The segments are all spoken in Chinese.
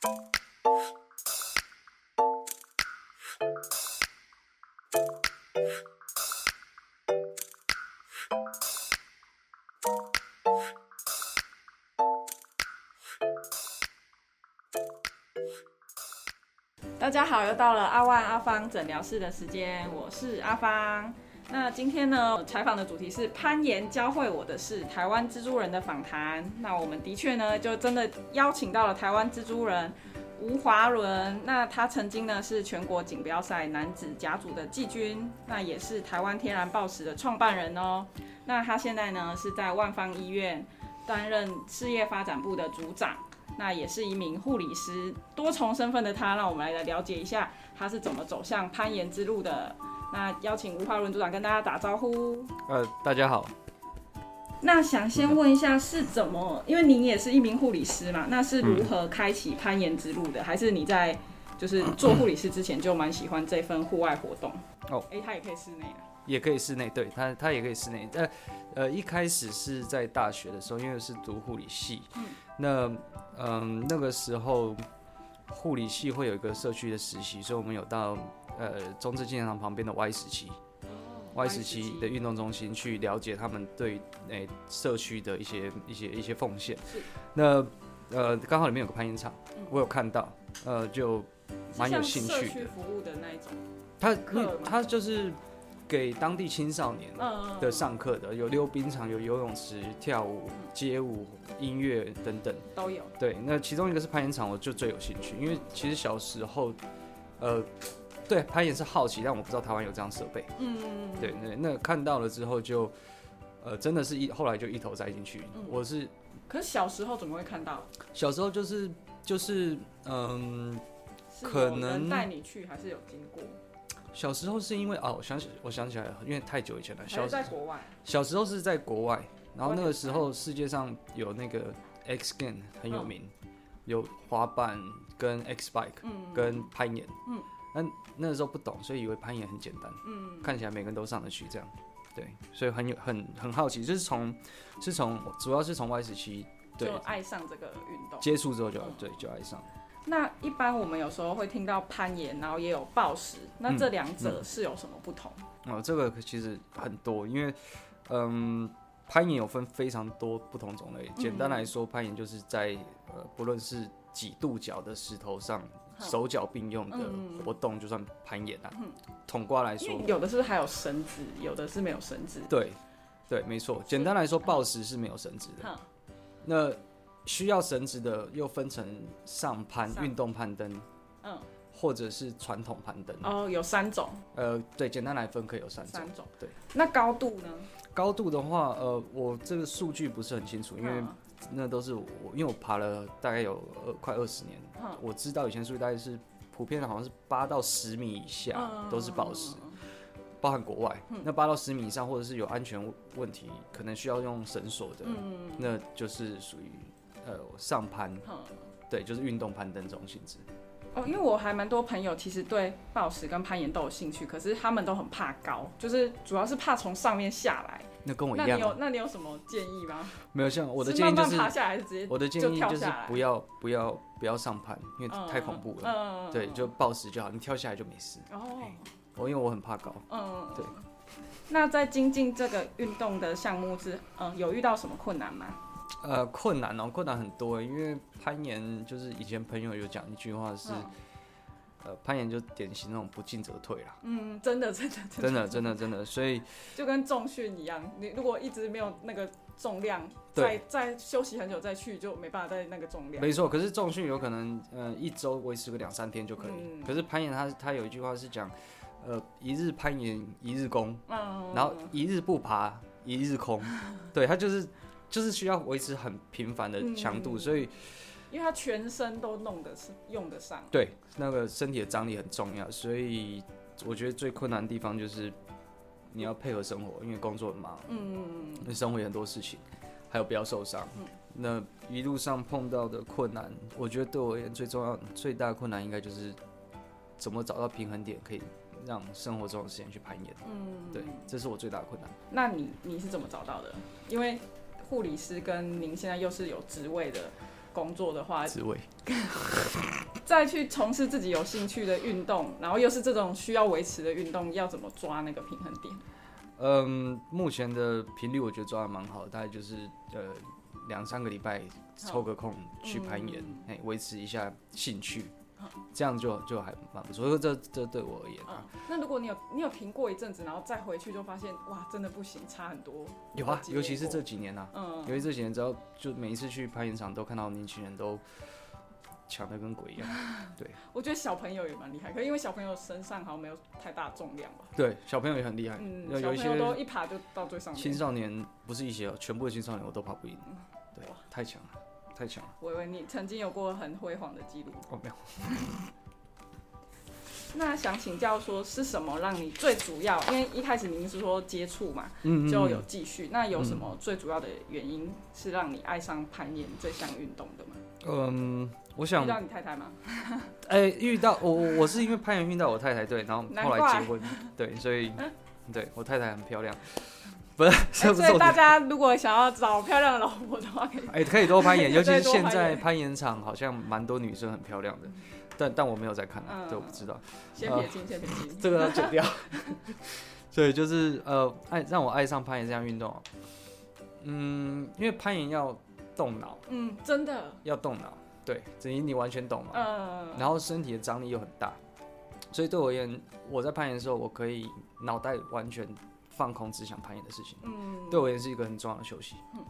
大家好，又到了阿万阿芳诊疗室的时间，我是阿芳。那今天呢，采访的主题是攀岩教会我的是台湾蜘蛛人的访谈。那我们的确呢，就真的邀请到了台湾蜘蛛人吴华伦。那他曾经呢是全国锦标赛男子甲组的季军，那也是台湾天然报时的创办人哦。那他现在呢是在万方医院担任事业发展部的组长。那也是一名护理师，多重身份的他，让我们来了解一下他是怎么走向攀岩之路的。那邀请吴华伦组长跟大家打招呼。呃，大家好。那想先问一下，是怎么？因为您也是一名护理师嘛，那是如何开启攀岩之路的？还是你在就是做护理师之前就蛮喜欢这份户外活动？哦，哎，他也可以室内的，也可以室内，对他，他也可以室内。呃，呃，一开始是在大学的时候，因为是读护理系，嗯，那。嗯，那个时候护理系会有一个社区的实习，所以我们有到呃中正纪念堂旁边的 Y 十七，Y 十七的运动中心去了解他们对诶社区的一些一些一些奉献。那呃刚好里面有个攀岩场，我有看到，呃就蛮有兴趣的。社区服务的那一种。他他就是。给当地青少年的上课的，有溜冰场，有游泳池、跳舞、街舞、音乐等等都有。对，那其中一个是攀岩场，我就最有兴趣，因为其实小时候，呃，对攀岩是好奇，但我不知道台湾有这样设备。嗯嗯嗯。对对，那看到了之后就，呃，真的是一后来就一头栽进去。我是，可是小时候怎么会看到？小时候就是就是嗯，可能带你去还是有经过？小时候是因为哦，我想起我想起来了，因为太久以前了。小在国外。小时候是在国外，然后那个时候世界上有那个 X Game 很有名，有滑板跟 X Bike，跟攀岩。嗯。那那个时候不懂，所以以为攀岩很简单。嗯。看起来每个人都上得去这样，对，所以很有很很好奇，就是从是从主要是从 Y 时期对爱上这个运动，接触之后就对就爱上。那一般我们有时候会听到攀岩，然后也有暴食，那这两者是有什么不同？哦，这个其实很多，因为嗯，攀岩有分非常多不同种类。简单来说，攀岩就是在呃，不论是几度角的石头上，手脚并用的活动，就算攀岩啊。统瓜来说，有的是还有绳子，有的是没有绳子。对，对，没错。简单来说，暴食是没有绳子的。那需要绳子的又分成上攀、运动攀登，嗯，或者是传统攀登。哦，有三种。呃，对，简单来分可以有三种。三种，对。那高度呢？高度的话，呃，我这个数据不是很清楚，因为那都是我，因为我爬了大概有二快二十年，我知道以前数据大概是普遍的，好像是八到十米以下都是宝石，包含国外。那八到十米以上，或者是有安全问题，可能需要用绳索的，那就是属于。呃，上攀，对，就是运动攀登这种性质。哦，因为我还蛮多朋友，其实对暴食跟攀岩都有兴趣，可是他们都很怕高，就是主要是怕从上面下来。那跟我一样。那你有那你有什么建议吗？没有，像我的建议就是爬下来，直接我的建议就是不要不要不要上攀，因为太恐怖了。嗯。对，就暴食就好，你跳下来就没事。哦。我因为我很怕高。嗯。对。那在精进这个运动的项目是，嗯，有遇到什么困难吗？呃，困难哦，困难很多，因为攀岩就是以前朋友有讲一句话是，呃，攀岩就典型那种不进则退啦。嗯，真的，真的，真的，真的，真的，所以 就跟重训一样，你如果一直没有那个重量，再再休息很久再去，就没办法在那个重量。没错，可是重训有可能，呃，一周维持个两三天就可以。可是攀岩，它它有一句话是讲，呃，一日攀岩一日功，然后一日不爬一日空，对，它就是。就是需要维持很频繁的强度，所以，因为他全身都弄得是用得上，对，那个身体的张力很重要，所以我觉得最困难的地方就是你要配合生活，因为工作很忙，嗯嗯嗯，生活很多事情，还有不要受伤。那一路上碰到的困难，我觉得对我而言最重要、最大的困难应该就是怎么找到平衡点，可以让生活中的时间去攀岩。嗯，对，这是我最大的困难。那你你是怎么找到的？因为护理师跟您现在又是有职位的，工作的话，职位。再去从事自己有兴趣的运动，然后又是这种需要维持的运动，要怎么抓那个平衡点？嗯，目前的频率我觉得抓的蛮好的，大概就是呃两三个礼拜抽个空去攀岩，哎，维持一下兴趣，这样就就还蛮不错。所以这这对我而言啊，那如果你有你有停过一阵子，然后再回去就发现哇，真的不行，差很多。有啊，尤其是这几年啊，嗯，尤其这几年，只要就每一次去攀岩场都看到年轻人都。强的跟鬼一样，对。我觉得小朋友也蛮厉害，可因为小朋友身上好像没有太大重量吧。对，小朋友也很厉害。嗯，有一些都一爬就到最上面。青少年不是一些，全部的青少年我都爬不赢。对，太强了，太强了。我以为你曾经有过很辉煌的记录。哦，没有。那想请教说，是什么让你最主要？因为一开始您是说接触嘛，嗯就有继续。那有什么最主要的原因是让你爱上攀岩这项运动的吗？嗯。我想遇到你太太吗？哎，遇到我，我是因为攀岩遇到我太太，对，然后后来结婚，对，所以对我太太很漂亮，不是，所以大家如果想要找漂亮的老婆的话，可以，哎，可以多攀岩，尤其是现在攀岩场好像蛮多女生很漂亮的，但但我没有在看，这我不知道，先撇清，先撇清，这个要剪掉。所以就是呃，爱让我爱上攀岩这项运动，嗯，因为攀岩要动脑，嗯，真的。要动脑。对，子怡你完全懂嘛？嗯。然后身体的张力又很大，所以对我而言，我在攀岩的时候，我可以脑袋完全放空，只想攀岩的事情。嗯。对我也是一个很重要的休息。嗯。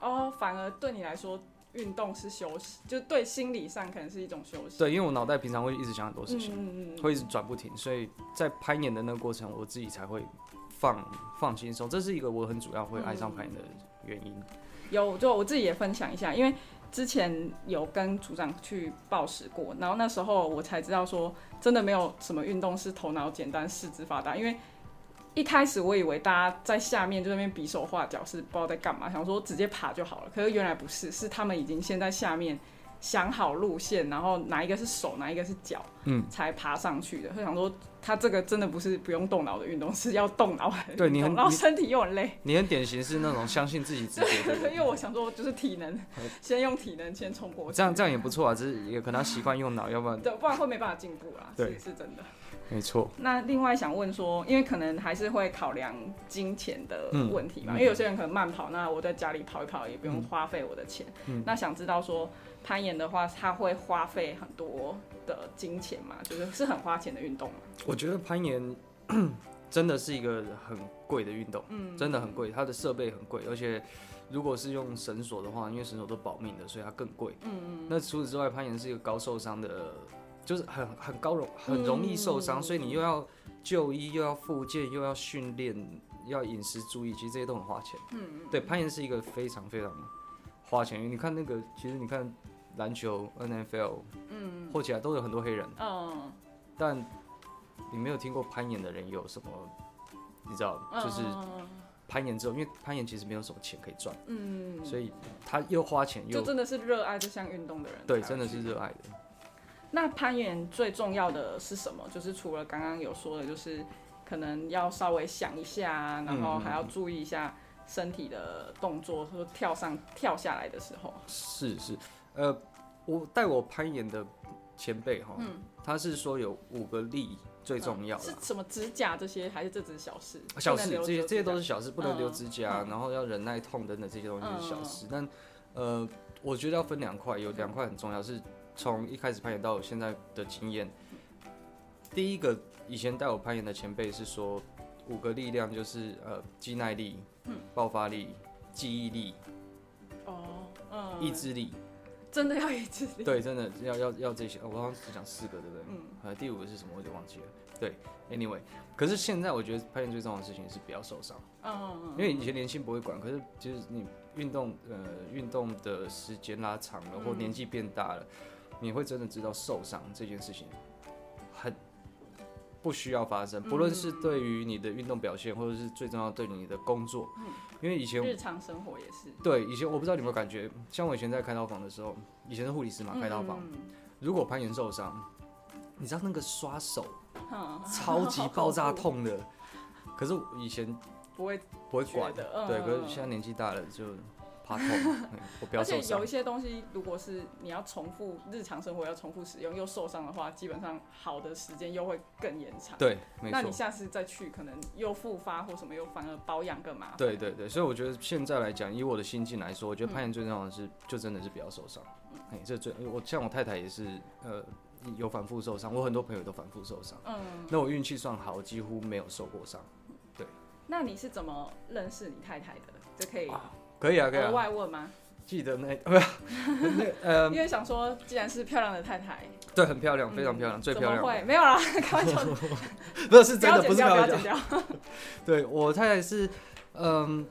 哦，反而对你来说，运动是休息，就对心理上可能是一种休息。对，因为我脑袋平常会一直想很多事情，嗯嗯会一直转不停，所以在攀岩的那个过程，我自己才会放放轻松。这是一个我很主要会爱上攀岩的原因。有，就我自己也分享一下，因为。之前有跟组长去报时过，然后那时候我才知道说，真的没有什么运动是头脑简单、四肢发达。因为一开始我以为大家在下面就那边比手画脚，是不知道在干嘛，想说直接爬就好了。可是原来不是，是他们已经先在下面。想好路线，然后哪一个是手，哪一个是脚，嗯，才爬上去的。他想说，他这个真的不是不用动脑的运动，是要动脑。对你很，然后身体又很累。你很典型是那种相信自己直觉。因为我想说，就是体能，先用体能先冲过。这样这样也不错啊，只是也可能习惯用脑，要不然对，不然会没办法进步啦。对，是真的。没错。那另外想问说，因为可能还是会考量金钱的问题嘛，因为有些人可能慢跑，那我在家里跑一跑也不用花费我的钱。那想知道说。攀岩的话，它会花费很多的金钱嘛？就是是很花钱的运动嘛？我觉得攀岩 真的是一个很贵的运动，嗯，真的很贵，它的设备很贵，而且如果是用绳索的话，因为绳索都保命的，所以它更贵。嗯嗯。那除此之外，攀岩是一个高受伤的，就是很很高容很容易受伤，所以你又要就医，又要复健，又要训练，要饮食注意，其实这些都很花钱。嗯嗯。对，攀岩是一个非常非常花钱，因为你看那个，其实你看。篮球 NFL，嗯，或起来都有很多黑人，嗯，但你没有听过攀岩的人有什么？你知道，就是攀岩之后，因为攀岩其实没有什么钱可以赚，嗯，所以他又花钱又就真的是热爱这项运动的人，对，真的是热爱的。那攀岩最重要的是什么？就是除了刚刚有说的，就是可能要稍微想一下，然后还要注意一下身体的动作，说跳上跳下来的时候，是是。呃，我带我攀岩的前辈哈，他是说有五个力最重要。是什么指甲这些，还是这只是小事？小事，这些这些都是小事，不能留指甲，然后要忍耐痛等等这些东西是小事。但呃，我觉得要分两块，有两块很重要，是从一开始攀岩到现在的经验。第一个，以前带我攀岩的前辈是说，五个力量就是呃，肌耐力、爆发力、记忆力、哦，嗯，意志力。真的要一致对，真的要要要这些。我刚刚只讲四个，对不对？嗯。呃，第五个是什么？我就忘记了。对，anyway，可是现在我觉得攀岩最重要的事情是不要受伤。嗯嗯嗯。因为以前年轻不会管，可是就是你运动呃运动的时间拉长了，或年纪变大了，你会真的知道受伤这件事情很不需要发生。不论是对于你的运动表现，或者是最重要对你的工作。嗯。因为以前日常生活也是对以前我不知道你有没有感觉，像我以前在开刀房的时候，以前是护理师嘛，开刀房，如果攀岩受伤，你知道那个刷手超级 爆炸痛的，可是以前不会不会管的，对，可是现在年纪大了就怕痛，嘿 我不要而且有一。些东西，如果是你要重复日常生活要重复使用又受伤的话，基本上好的时间又会更延长。对，没错。那你下次再去，可能又复发或什么，又反而保养更麻烦。对对对，所以我觉得现在来讲，以我的心境来说，我觉得嗯攀岩最重要的是，就真的是不要受伤。哎、这最我像我太太也是，呃，有反复受伤，我很多朋友都反复受伤。嗯，那我运气算好，几乎没有受过伤。对那你是怎么认识你太太的？这可以可以啊，可以额啊。外问吗？记得那不是 那呃，因为想说，既然是漂亮的太太，对，很漂亮，嗯非常漂亮，最？漂亮会。没有啦，开玩笑，不是是真的，不是开玩笑要剪。掉。对我太太是，嗯，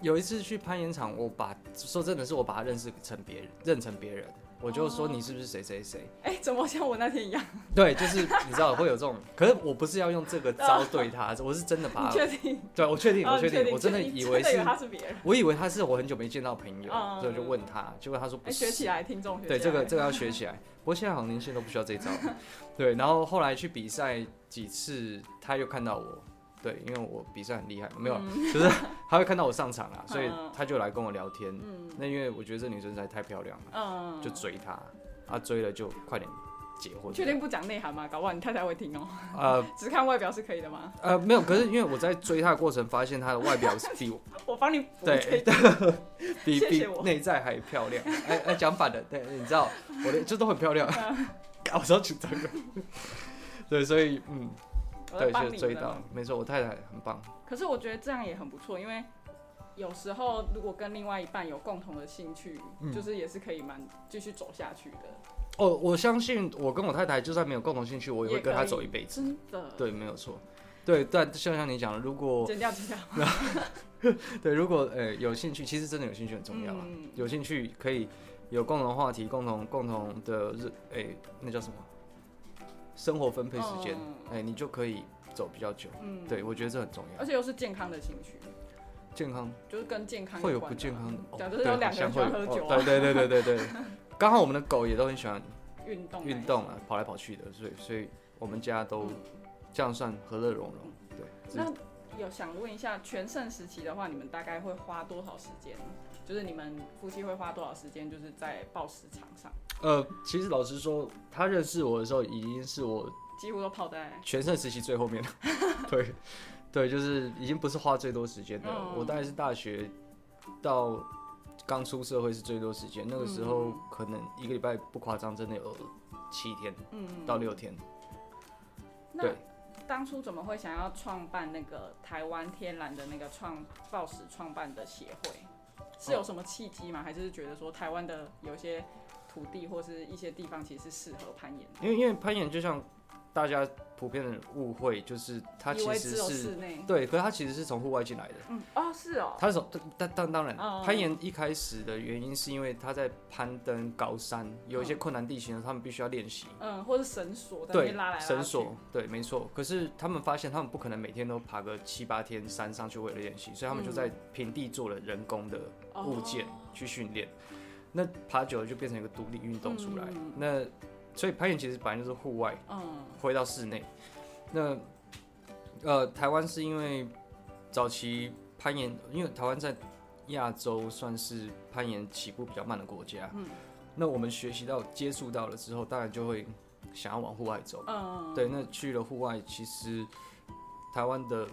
有一次去攀岩场，我把说真的是我把她认识成别人，认成别人，我就说哦你是不是谁谁谁？哎，怎么像我那天一样？对，就是你知道会有这种，可是我不是要用这个招对他，我是真的把他，确定？对我确定，我确定，我真的以为是他是别人。我以为他是我很久没见到朋友，嗯所以就问他，结果他说不。学起来，听众学对，这个这个要学起来。不过现在好像年轻人都不需要这一招。对，然后后来去比赛几次，他又看到我。对，因为我比赛很厉害，没有啦，就是他会看到我上场啊，所以嗯他就来跟我聊天。嗯那因为我觉得这女生实在太漂亮了，嗯，就追她，啊追了就快点结婚。确定不讲内涵吗？搞不好你太太会听哦。呃只看外表是可以的吗？呃没有，可是因为我在追她的过程，发现她的外表是比我 我帮你补对。比比内在还漂亮。哎哎，讲反了，对，你知道我的就都很漂亮，嗯我超紧张的。对，所以嗯，对，就追到你们的嘛，没错，我太太很棒。可是我觉得这样也很不错，因为有时候如果跟另外一半有共同的兴趣，嗯就是也是可以蛮继续走下去的。哦，我相信我跟我太太就算没有共同兴趣，我也会跟她走一辈子。真的。对，没有错。对，但就像你讲的，如果剪掉剪掉。对如果呃有兴趣，其实真的有兴趣很重要啊。嗯有兴趣可以有共同话题，共同共同的日哎、那叫什么？生活分配时间，哎、嗯你就可以走比较久。嗯，对，我觉得这很重要而。且又是健康的兴趣，健康就是跟健康会有不健康的，哦假如是有两个人喜欢喝酒啊对对对对对对对。刚好我们的狗也都很喜欢运动运动啊，跑来跑去的，所以所以我们家都嗯这样算和乐融融。对，这那有想问一下，全盛时期的话，你们大概会花多少时间？就是你们夫妻会花多少时间，就是在报时场上，呃，其实老实说，他认识我的时候，已经是我几乎都泡在全盛时期最后面了。对，对，就是已经不是花最多时间的。嗯我大概是大学到刚出社会是最多时间，那个时候嗯可能一个礼拜不夸张，真的有七天嗯到六天。那对当初怎么会想要创办那个台湾天然的那个创报时创办的协会？是有什么契机吗？还是觉得说台湾的有一些土地或是一些地方其实是适合攀岩的？因为因为攀岩就像大家普遍的误会，就是它其实是室内。对，可是它其实是从户外进来的。嗯，哦，是哦。它是从但但当然，嗯攀岩一开始的原因是因为他在攀登高山，有一些困难地形，他们必须要练习。嗯，或是绳索在那对边拉来拉，去。绳索，对，没错。可是他们发现，他们不可能每天都爬个七八天山上去为了练习，所以他们就在平地做了人工的物件哦去训练。那爬久了就变成一个独立运动出来。嗯那所以攀岩其实本来就是户外，嗯回到室内。那呃，台湾是因为早期攀岩，因为台湾在亚洲算是攀岩起步比较慢的国家。嗯那我们学习到、接触到了之后，当然就会想要往户外走。嗯，对，那去了户外，其实台湾的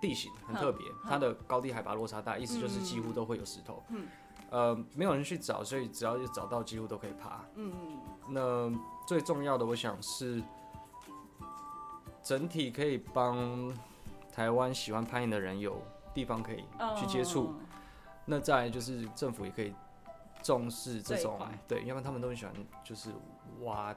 地形很特别，嗯它的高低海拔落差大，意思就是几乎都会有石头。嗯呃，没有人去找，所以只要有找到，几乎都可以爬。嗯嗯那最重要的，我想是整体可以帮台湾喜欢攀岩的人有地方可以嗯去接触。那再来就是政府也可以重视这种这一块对，要不然他们都很喜欢就是挖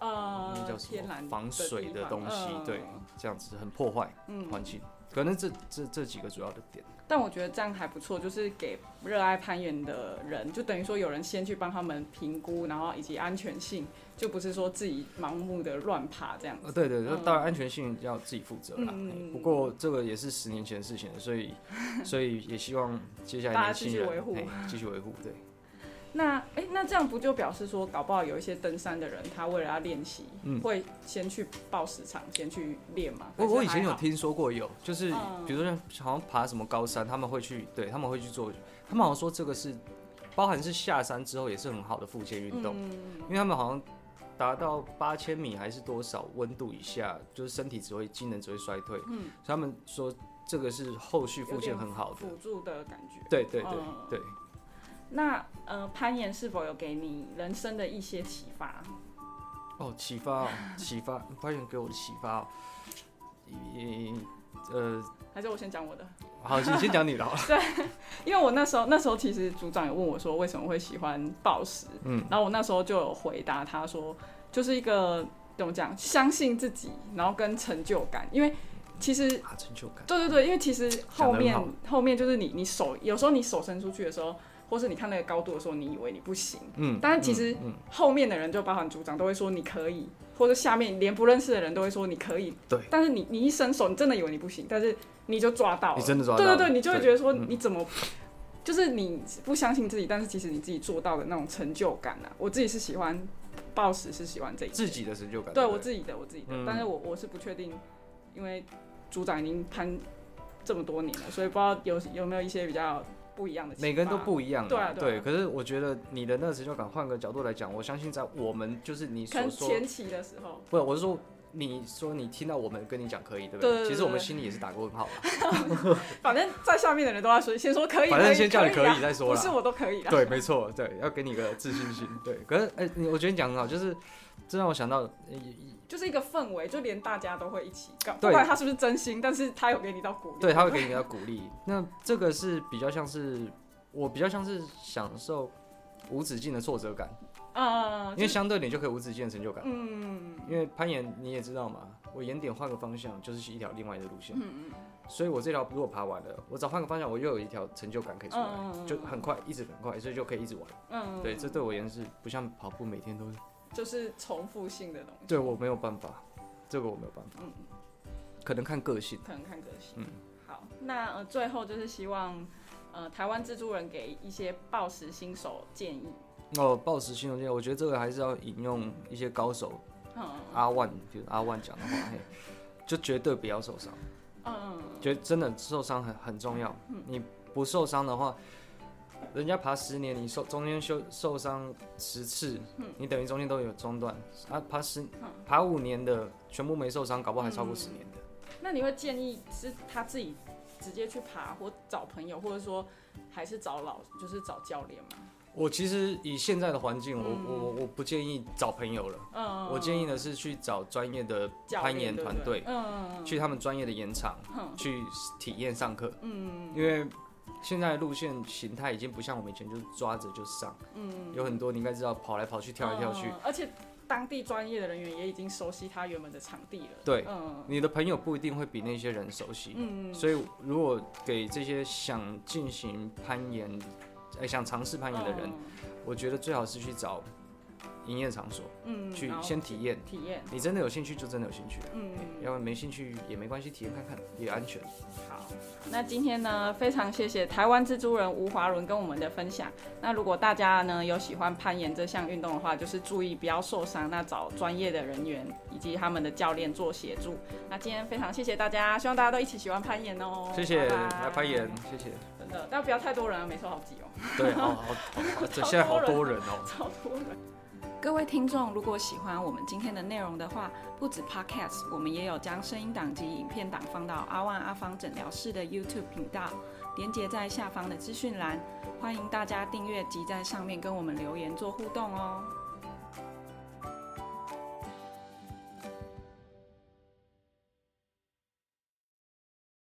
呃，那叫什天然么防水的东西，嗯对，这样子很破坏嗯环境。可能这这这几个主要的点，但我觉得这样还不错，就是给热爱攀岩的人，就等于说有人先去帮他们评估，然后以及安全性，就不是说自己盲目的乱爬这样子。呃，对对，当然安全性要自己负责啦。不过这个也是十年前的事情了，所以所以也希望接下来年轻人继续维护嘿继续维护，对。那哎、那这样不就表示说，搞不好有一些登山的人，他为了要练习，嗯会先去报时场，先去练嘛？我我以前有听说过有，就是嗯比如说像好像爬什么高山，他们会去，对他们会去做，他们好像说这个是包含是下山之后也是很好的复健运动，嗯，因为他们好像达到八千米还是多少温度以下，就是身体只会机能只会衰退，嗯，所以他们说这个是后续复健很好的，辅助的感觉。对对对嗯对。那呃，攀岩是否有给你人生的一些启发？哦，启发哦，启发，攀岩给我的启发哦，一呃，还是我先讲我的？好，你先讲你的好了，对因为我那时候那时候其实组长也问我说为什么会喜欢暴食，嗯，然后我那时候就有回答他说，就是一个怎么讲，相信自己，然后跟成就感，因为其实啊，成就感，对对对，因为其实后面后面就是你你手有时候你手伸出去的时候，或是你看那个高度的时候，你以为你不行，嗯，但是其实后面的人就包含组长都会说你可以，或者下面连不认识的人都会说你可以，对。但是你你一伸手，你真的以为你不行，但是你就抓到了，你真的抓到了对对对，你就会觉得说你怎么。就是你不相信自己，但是其实你自己做到的那种成就感啊，我自己是喜欢暴食，是喜欢这一自己的成就感，对我自己的，我自己的，嗯。但是我我是不确定，因为组长已经攀这么多年了，所以不知道有有没有一些比较不一样的。每个人都不一样啊，对啊对啊可是我觉得你的那个成就感，换个角度来讲，我相信在我们就是你所说，前期的时候，不，我是说你说你听到我们跟你讲可以，对不对对对其实我们心里也是打过问号啦，反正在下面的人都要说，先说可以，反正先叫你可以再说啦不是。我都可以啦。对，没错，对，要给你个自信心。对，可是哎、你我觉得你讲得很好，就是这让我想到，呃就是一个氛围，就连大家都会一起搞，不管他是不是真心，但是他有给你到鼓励。对，他会给你到鼓励。那这个是比较像是我比较像是享受无止境的挫折感，嗯，因为相对你就可以无止境的成就感。嗯因为攀岩你也知道嘛，我岩点换个方向就是一条另外的路线，嗯嗯所以我这条如果爬完了，我只要换个方向，我又有一条成就感可以出来，就很快，一直很快，所以就可以一直玩。嗯，对，这对我而言是不像跑步每天都是，就是重复性的东西。对我没有办法，这个我没有办法，嗯，可能看个性。可能看个性。嗯好，那呃最后就是希望呃台湾蜘蛛人给一些暴食新手建议。哦，暴食新手建议，我觉得这个还是要引用一些高手嗯阿万，比如阿万讲的话，嘿，就绝对不要受伤，嗯觉得真的受伤很很重要。你不受伤的话，人家爬十年，你受中间受受伤十次，你等于中间都有中断。啊，爬十爬五年的全部没受伤，搞不好还超过十年的。那你会建议是他自己直接去爬，或找朋友，或者说还是找老，就是找教练吗？我其实以现在的环境，我我我不建议找朋友了，嗯，我建议的是去找专业的攀岩团队，嗯，去他们专业的岩场嗯。去体验上课。嗯。因为现在的路线形态已经不像我们以前就是抓着就上，嗯，有很多你应该知道跑来跑去、跳来跳去。嗯而且当地专业的人员也已经熟悉他原本的场地了。对，嗯。你的朋友不一定会比那些人熟悉，嗯。所以如果给这些想进行攀岩、哎、想尝试攀岩的人，我觉得最好是去找营业场所，去嗯去先体验。体验，你真的有兴趣就真的有兴趣，嗯。要不然没兴趣也没关系，体验看看也安全。好，那今天呢，非常谢谢台湾蜘蛛人吴华伦跟我们的分享。那如果大家呢有喜欢攀岩这项运动的话，就是注意不要受伤，那找专业的人员以及他们的教练做协助。那今天非常谢谢大家，希望大家都一起喜欢攀岩哦。谢谢，来攀岩，谢谢。真的，但不要太多人啊，每次好挤哦，对，好好好，这 现在好多人哦。超多人。各位听众，如果喜欢我们今天的内容的话，不止 Podcast，我们也有将声音档及影片档放到阿万阿芳诊疗室的 YouTube 频道，连接在下方的资讯栏，欢迎大家订阅及在上面跟我们留言做互动哦。